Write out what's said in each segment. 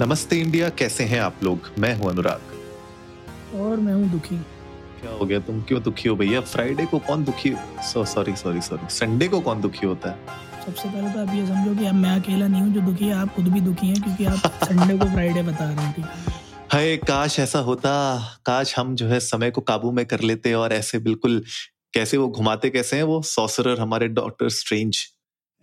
नमस्ते इंडिया कैसे हैं आप लोग? मैं हूँ अनुराग। और मैं हूँ दुखी। क्या हो गया? तुम क्यों दुखी हो भैया? फ्राइडे को कौन दुखी so sorry sorry sorry Sunday को कौन दुखी होता है? सबसे पहले तो आप ये समझो कि अब मैं अकेला नहीं हूँ जो दुखी है आप खुद भी दुखी हैं क्योंकि आप संडे को फ्राइडे बता रहे थे हाय काश ऐसा होता। काश हम जो है समय को काबू में कर लेते और ऐसे बिल्कुल कैसे वो घुमाते कैसे हैं वो? सॉसरर हमारे डॉक्टर स्ट्रेंज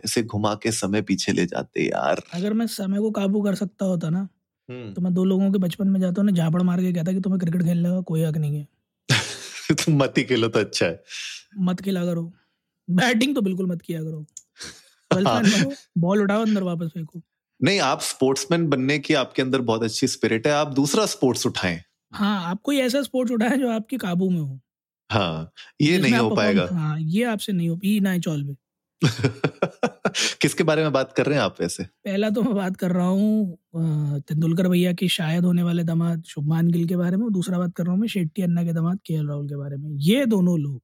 ऐसे घुमा के समय पीछे ले जाते यार। अगर मैं समय को काबू कर सकता होता ना हम्म। तो मैं दो लोगों के बचपन में जाता हूँ ना झापड़ मार के कहता कि तुम्हें क्रिकेट खेलने का कोई हक नहीं है। तुम मत ही खेलो तो अच्छा है। मत खेला करो। बैटिंग तो बिल्कुल मत किया करो। हाँ। बॉल उठाओ अंदर वापस फेंको। नहीं आप स्पोर्ट्समैन बनने की आपके अंदर बहुत अच्छी स्पिरिट है आप दूसरा स्पोर्ट्स उठाएँ। हाँ आप कोई ऐसा स्पोर्ट्स उठाए जो आपके काबू में हो। हाँ ये नहीं हो पाएगा। हाँ ये आपसे नहीं हो ई ना चौल में। किसके बारे में बात कर रहे हैं आप वैसे? पहला तो मैं बात कर रहा हूँ तेंदुलकर भैया की शायद होने वाले दामाद शुभमान गिल के बारे में दूसरा बात कर रहा हूँ मैं शेट्टी अन्ना के दामाद के राहुल के बारे में। ये दोनों लोग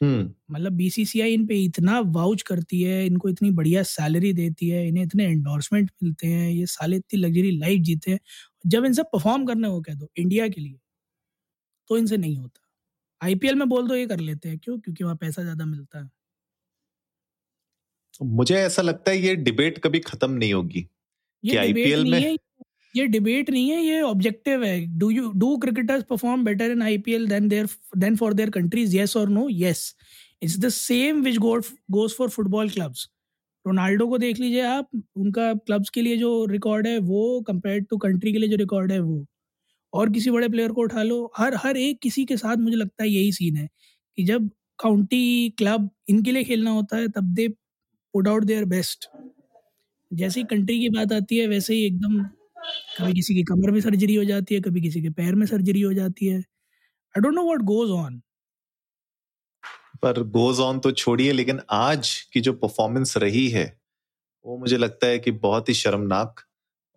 हम्म। मतलब बीसीसीआई इन पे इतना वाउच करती है इनको इतनी बढ़िया सैलरी देती है इन्हें इतने एंडोर्समेंट मिलते हैं ये साले इतनी लग्जरी लाइफ जीते हैं। जब इनसे परफॉर्म करने को कह दो इंडिया के लिए तो इनसे नहीं होता। आईपीएल में बोल दो ये कर लेते हैं क्यों? क्योंकि वहाँ पैसा ज़्यादा मिलता है। मुझे ऐसा लगता है ये डिबेट कभी खत्म नहीं होगी ये कि डिबेट में- ये डिबेट नहीं है ये ऑब्जेक्टिव है। Do you do cricketers perform better in IPL than their than for their countries yes और no yes it's the same which goes for football clubs Ronaldo को देख लीजिए आप उनका क्लब्स के लिए जो रिकॉर्ड है वो कंपेयर टू कंट्री के लिए जो रिकॉर्ड है वो। और किसी बड़े प्लेयर को उठा लो हर हर एक किसी के साथ मुझे लगता है यही सीन है कि जब काउंटी क्लब इनके लिए खेलना होता है तब they put out their best जैसे ही कंट्री की बात आती है, वैसे ही एकदम कभी किसी की कमर में सर्जरी हो जाती है, कभी किसी के पैर में सर्जरी हो जाती है। I don't know what goes on पर गोज ऑन तो छोड़िए, लेकिन आज की जो परफॉर्मेंस रही है, वो मुझे लगता है कि बहुत ही शर्मनाक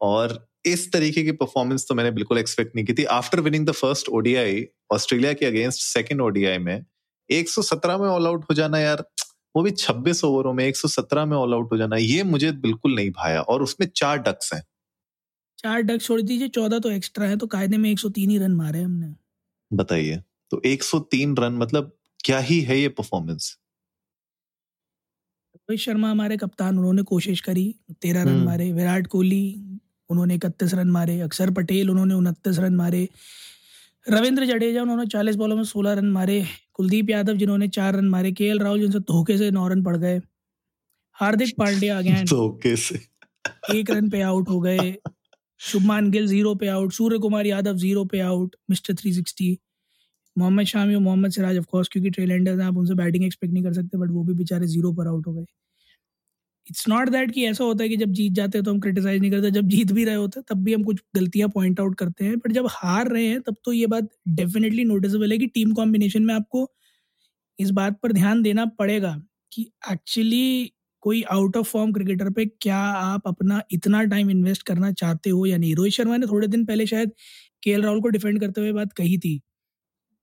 और इस तरीके की परफॉर्मेंस तो मैंने बिल्कुल एक्सपेक्ट नहीं की थी। After winning the first ODI Australia के अगेंस्ट सेकंड ओडीआई में 117 में ऑल आउट हो जाना यार। वो भी 26 ओवरों में 117 में ऑल आउट हो जाना ये मुझे बिल्कुल नहीं भाया। और उसमें चार डक्स हैं। चार डक छोड़ दीजिए चौदह तो एक्स्ट्रा है तो कायदे में 103 ही रन मारे हमने। बताइए तो 103 रन मतलब क्या ही है ये परफॉर्मेंस रोहित शर्मा हमारे कप्तान उन्होंने कोशिश करी तेरह रन हम्म। मारे विराट कोहली उन्होंने इकतीस रन मारे अक्षर पटेल उन्होंने उनतीस रन मारे रविंद्र जडेजा उन्होंने चालीस बॉलों में सोलह रन मारे। कुलदीप यादव जिन्होंने चार रन मारे। के एल राहुल जिनसे धोखे से नौ रन पड़ गए। हार्दिक पांड्या अगेन धोखे से। एक रन पे आउट हो गए। शुभमान गिल ज़ीरो पे आउट सूर्य कुमार यादव ज़ीरो पे out mister three sixty Mohammed Shami और मोहम्मद सिराज ऑफ़ कोर्स क्योंकि ट्रेलेंडर्स हैं आप उनसे बैटिंग एक्सपेक्ट नहीं कर सकते बट वो भी बेचारे ज़ीरो पर आउट हो गए। इट्स नॉट दैट कि ऐसा होता है कि जब जीत जाते हैं तो हम क्रिटिसाइज नहीं करते, जब जीत भी रहे होते हैं, तब भी हम कुछ गलतियाँ पॉइंट आउट करते हैं बट जब हार रहे हैं, तब तो ये बात डेफिनेटली नोटिसेबल है कि टीम कॉम्बिनेशन में आपको इस बात पर ध्यान देना पड़ेगा कि एक्चुअली कोई आउट ऑफ़ फॉर्म क्रिकेटर पे क्या आप अपना इतना टाइम इन्वेस्ट करना चाहते हो या नहीं? रोहित शर्मा ने थोड़े दिन पहले शायद के राहुल को डिफेंड करते हुए बात कही थी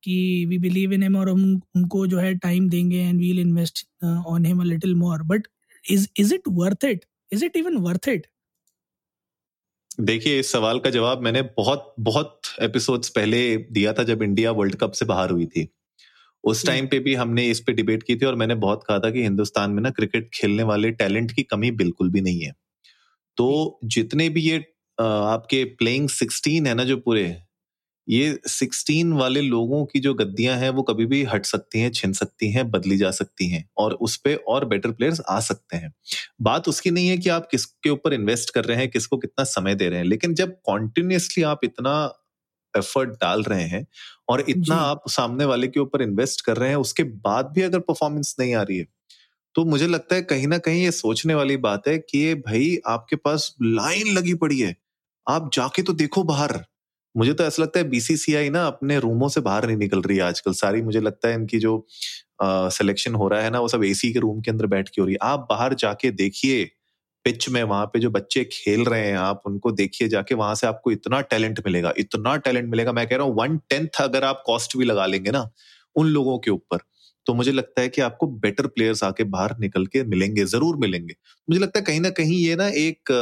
कि वी बिलीव इन हिम और हम उनको जो है टाइम देंगे and we'll invest on him a little more but is is it worth it is it even worth it देखिए इस सवाल का जवाब मैंने बहुत बहुत एपिसोड्स पहले दिया था जब इंडिया वर्ल्ड कप से बाहर हुई थी। उस टाइम पे भी हमने इस पे डिबेट की थी और मैंने बहुत कहा था कि हिंदुस्तान में ना क्रिकेट खेलने वाले टैलेंट की कमी बिल्कुल भी नहीं है। तो जितने भी ये आपके प्लेइंग 16 है ना जो पूरे ये 16 वाले लोगों की जो गद्दियाँ हैं वो कभी भी हट सकती हैं छिन सकती हैं बदली जा सकती हैं और उस पर और बेटर प्लेयर्स आ सकते हैं। बात उसकी नहीं है कि आप किसके ऊपर इन्वेस्ट कर रहे हैं किसको कितना समय दे रहे हैं लेकिन जब कॉन्टिन्यूसली आप इतना एफर्ट डाल रहे हैं और इतना आप सामने वाले के ऊपर इन्वेस्ट कर रहे हैं उसके बाद भी अगर परफॉर्मेंस नहीं आ रही है तो मुझे लगता है कहीं ना कहीं ये सोचने वाली बात है कि ये भाई आपके पास लाइन लगी पड़ी है आप जाके तो देखो बाहर। मुझे तो ऐसा लगता है बीसीसीआई ना अपने रूमों से बाहर नहीं निकल रही है आजकल। सारी मुझे लगता है इनकी जो सिलेक्शन हो रहा है ना, वो सब एसी के रूम के अंदर बैठ के हो रही है। आप बाहर जाके देखिए पिच में वहाँ पे जो बच्चे खेल रहे हैं, आप उनको देखिए जाके, वहाँ से आपको इतना टैलेंट मिलेगा। इतना टैलेंट मिलेगा, मैं कह रहा हूँ वन टेंथ अगर आप कॉस्ट भी लगा लेंगे ना, उन लोगों के ऊपर तो मुझे लगता है कि आपको बेटर प्लेयर्स आके बाहर निकल के मिलेंगे, ज़रूर मिलेंगे। मुझे लगता है कहीं ना कहीं ये ना एक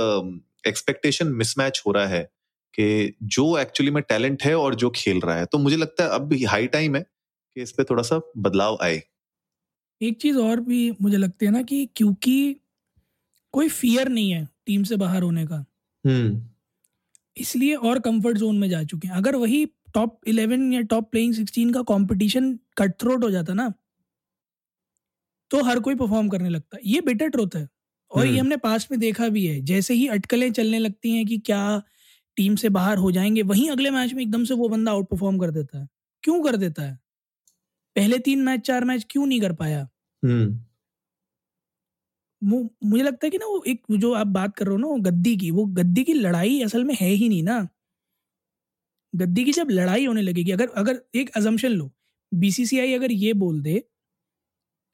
एक्सपेक्टेशन मिसमैच हो रहा है। कि जो एक्चुअली में टैलेंट है और जो खेल रहा है। तो मुझे लगता है अब भी हाई टाइम है कि इस पे थोड़ा सा बदलाव आए। एक चीज़ और भी मुझे लगती है ना कि क्योंकि कोई फियर नहीं है टीम से बाहर होने का। हम्म। इसलिए और कंफर्ट जोन में जा चुके हैं। अगर वही टॉप इलेवन या टॉप प्लेइंग सिक्सटीन का कंपटीशन कट थ्रोट हो जाता ना तो हर कोई परफॉर्म करने लगता। ये बेटर ट्रुथ है। और ये हम्म। हमने पास्ट में देखा भी है। जैसे ही अटकलें चलने लगती हैं कि क्या टीम से बाहर हो जाएँगे वहीं अगले मैच में एकदम से वो बंदा आउट परफॉर्म कर देता है। क्यों कर देता है? पहले तीन मैच चार मैच क्यों नहीं कर पाया? हम्म। मुझे लगता है कि ना वो एक जो आप बात कर रहे हो ना वो गद्दी की वो गद्दी की लड़ाई असल में है ही नहीं ना। गद्दी की जब लड़ाई होने लगेगी अगर अगर एक अजम्पशन लो बीसीसीआई अगर ये बोल दे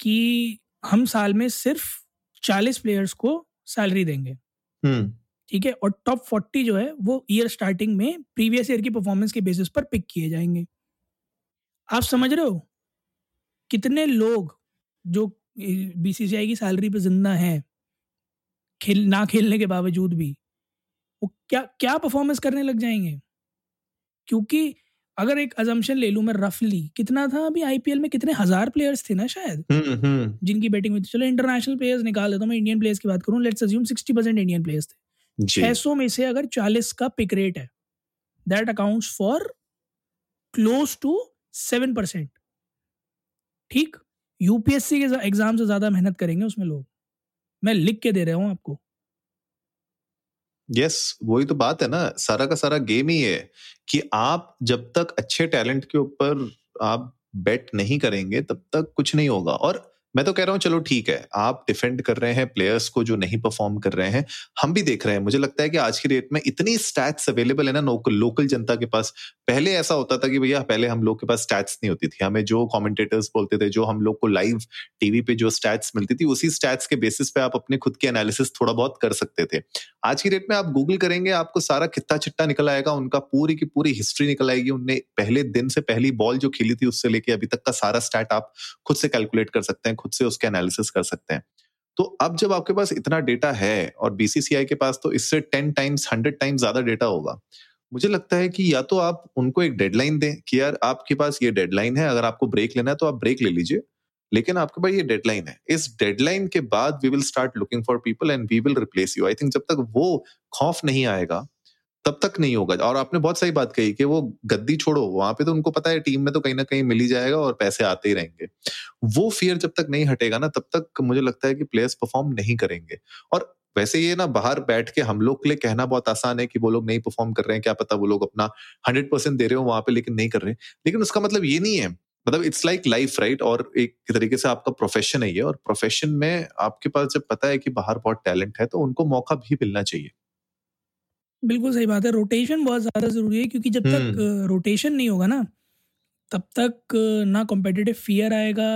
कि हम साल में सिर्फ़ चालीस प्लेयर्स को सैलरी देंगे। हम्म। ठीक है? और टॉप फोर्टी जो है वो ईयर स्टार्टिंग में प्रीवियस ईयर की परफॉर्मेंस के बेसिस पर पिक किए जाएँगे। आप समझ रहे हो? कितने लोग जो बीसीसीआई की सैलरी पे ज़िंदा हैं खेल ना खेलने के बावजूद भी वो क्या क्या परफॉर्मेंस करने लग जाएँगे? क्योंकि अगर एक अजम्पशन ले लूँ मैं रफली कितना था अभी आईपीएल में? कितने हज़ार प्लेयर्स थे ना शायद? हम्म हम्म। जिनकी बैटिंग हुई थी चलो इंटरनेशनल प्लेयर्स निकाल देता हूँ मैं इंडियन प्लेयर्स की बात करूँ let's assume sixty percent Indian players थे। जी। 600 में से अगर 40 का पिक रेट है that accounts for close to seven percent ठीक? यूपीएससी के एग्ज़ाम से ज़्यादा मेहनत करेंगे उसमें लोग। मैं लिख के दे रहा हूँ आपको। यस वही तो बात है ना। सारा का सारा गेम ही है कि आप जब तक अच्छे टैलेंट के ऊपर आप बेट नहीं करेंगे तब तक कुछ नहीं होगा। और मैं तो कह रहा हूँ, चलो ठीक है, आप डिफेंड कर रहे हैं प्लेयर्स को जो नहीं परफॉर्म कर रहे हैं, हम भी देख रहे हैं। मुझे लगता है कि आज की डेट में इतनी स्टैट्स अवेलेबल है ना लोकल लोकल जनता के पास। पहले ऐसा होता था कि भैया, पहले हम लोग के पास स्टैट्स नहीं होती थी। हमें जो कमेंटेटर्स बोलते थे, जो हम लोग को लाइव टीवी पे जो स्टैट्स मिलती थी, उसी स्टैट्स के बेसिस पे आप अपने खुद के एनालिसिस थोड़ा बहुत कर सकते थे। आज की डेट में आप गूगल करेंगे, आपको सारा खित्ता चिट्टा निकल आएगा, उनका पूरी की पूरी हिस्ट्री निकल आएगी, उनने पहले दिन से पहली बॉल जो खेली थी, उससे लेके अभी तक का सारा स्टैट आप खुद से कैलकुलेट कर सकते हैं। खुद से उसके एनालिसिस कर सकते हैं। तो अब जब आपके पास इतना डेटा है और बीसीसीआई के पास तो इससे टेन टाइम्स हंड्रेड टाइम्स ज़्यादा डेटा होगा। मुझे लगता है कि या तो आप उनको एक डेडलाइन दें कि यार आपके पास ये डेडलाइन है, अगर आपको ब्रेक लेना है तो आप ब्रेक ले लीजिए। लेकिन आपके पास ये डेडलाइन है। इस डेडलाइन के बाद we will start looking for people and we will replace you I think जब तक वो खौफ नहीं आएगा तब तक नहीं होगा। और आपने बहुत सही बात कही कि वो गद्दी छोड़ो, वहाँ पे तो उनको पता है टीम में तो कहीं ना कहीं मिल ही जाएगा और पैसे आते ही रहेंगे। वो फियर जब तक नहीं हटेगा ना, तब तक मुझे लगता है कि प्लेयर्स परफॉर्म नहीं करेंगे। और वैसे ये ना, बाहर बैठ के हम लोग के लिए कहना बहुत आसान है कि वो लोग नहीं परफॉर्म कर रहे हैं, क्या पता वो लोग अपना हंड्रेड परसेंट दे रहे हो वहाँ पे लेकिन नहीं कर रहे। लेकिन उसका मतलब ये नहीं है। मतलब इट्स लाइक लाइफ राइट और एक तरीके से आपका प्रोफेशन है ये। और प्रोफेशन में आपके पास जब पता है कि बाहर बहुत टैलेंट है तो उनको मौका भी मिलना चाहिए। बिल्कुल सही बात है। रोटेशन बहुत ज़्यादा ज़रूरी है क्योंकि जब तक रोटेशन नहीं होगा ना तब तक अ, ना कॉम्पिटिटिव फियर आएगा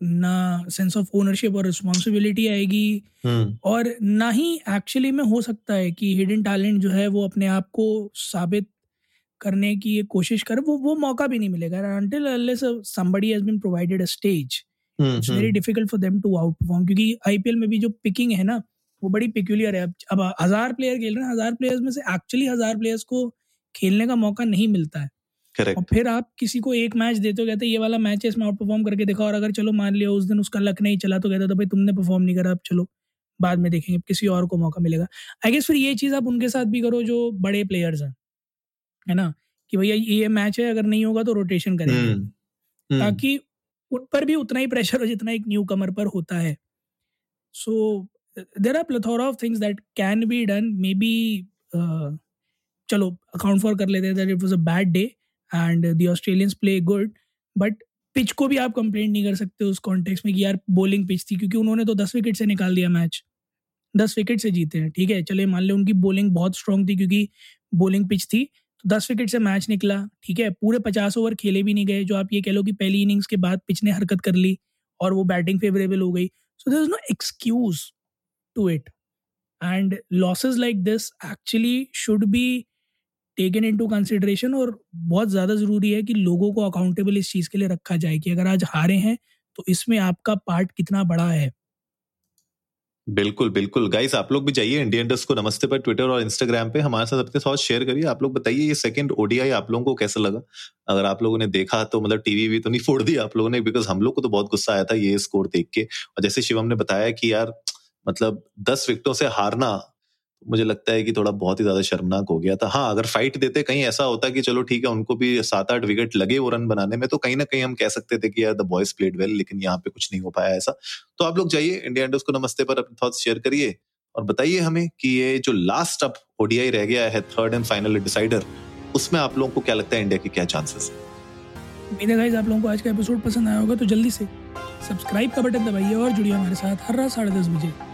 ना सेंस ऑफ़ ओनरशिप और रिस्पॉन्सिबिलिटी आएगी हम्म। और ना ही एक्चुअली में हो सकता है कि हिडन टैलेंट जो है वो अपने आप को साबित करने की कोशिश करे वो वो मौका भी नहीं मिलेगा। Somebody has been provided a stage it's very difficult for them to outperform क्योंकि आईपीएल में भी जो पिकिंग है ना वो बड़ी पिक्यूलियर है। अब अब हज़ार प्लेयर खेल रहे हैं हज़ार प्लेयर्स में से एक्चुअली हज़ार प्लेयर्स को खेलने का मौका नहीं मिलता है। Correct. और फिर आप किसी को एक मैच देते हो कहते ये वाला मैच है इसमें आउट परफॉर्म करके दिखाओ। और अगर चलो मान लिया उस दिन उसका लक नहीं चला तो कहते तो भाई तुमने परफॉर्म नहीं करा अब चलो बाद में देखेंगे किसी और को मौका मिलेगा। आई गेस फिर ये चीज़ आप उनके साथ भी करो जो बड़े प्लेयर्स हैं है ना? कि भैया ये मैच है अगर नहीं होगा तो रोटेशन करेंगे। हम्म ताकि उन पर भी उतना ही प्रेशर हो जितना एक न्यू कमर पर होता है। So there are plethora of things that can be done maybe चलो अकाउंट फॉर कर लेते हैं that it a bad day and the Australians play good but pitch को भी आप कंप्लेंट नहीं कर सकते उस कॉन्टेक्स्ट में कि यार बॉलिंग पिच थी, क्योंकि उन्होंने तो दस विकेट से निकाल दिया मैच दस विकेट से जीते हैं, ठीक है? चले, मान लो उनकी बॉलिंग बहुत स्ट्रांग थी क्योंकि बॉलिंग पिच थी तो दस विकेट से मैच निकला, ठीक है? पूरे पचास ओवर खेले भी नहीं गए, जो आप ये कह लो कि पहली इनिंग्स के बाद पिच ने हरकत कर ली और वो बैटिंग फेवरेबल हो गई। So there is no excuse to it and losses like this actually should be taken into consideration और बहुत ज़्यादा ज़रूरी है कि लोगों को अकाउंटेबल इस चीज़ के लिए रखा जाए कि अगर आज हारे हैं तो इसमें आपका पार्ट कितना बड़ा है। बिल्कुल बिल्कुल। गाइस आप लोग भी जाइए इंडियन डस्ट को नमस्ते पर ट्विटर और इंस्टाग्राम पे। हमारे साथ अपने थॉट शेयर करिए। आप लोग बताइए ये सेकंड ओडीआई आप लोगों को कैसा लगा? अगर आप लोगों ने देखा तो मतलब टीवी भी तो नहीं फोड़ दी आप लोगों ने बिकॉज़ हम लोग को तो बहुत गुस्सा आया था ये स्कोर देख के। और जैसे शिवम ने बताया कि यार मतलब दस विकेटों से हारना, मुझे लगता है कि थोड़ा बहुत ही ज़्यादा शर्मनाक हो गया था। हाँ अगर फाइट देते, कहीं ऐसा होता कि चलो ठीक है, उनको भी सात आठ विकेट लगे वो रन बनाने में तो कहीं ना कहीं हम कह सकते थे कि यार द बॉयज़ प्लेड वेल लेकिन यहाँ पे कुछ नहीं हो पाया ऐसा। तो आप लोग जाइए इंडिया इंडोज को नमस्ते पर अपने थॉट्स शेयर करिए और बताइए हमें कि ये जो लास्ट अब ओडीआई रह गया है थर्ड एंड फाइनल डिसाइडर उसमें आप लोगों को क्या लगता है इंडिया के क्या चांसेस उम्मीद है गाइस आप लोगों को आज का एपिसोड पसंद आया होगा तो जल्दी से सब्सक्राइब का बटन दबाइए और जुड़िए हमारे साथ हर रात साढ़े दस बजे।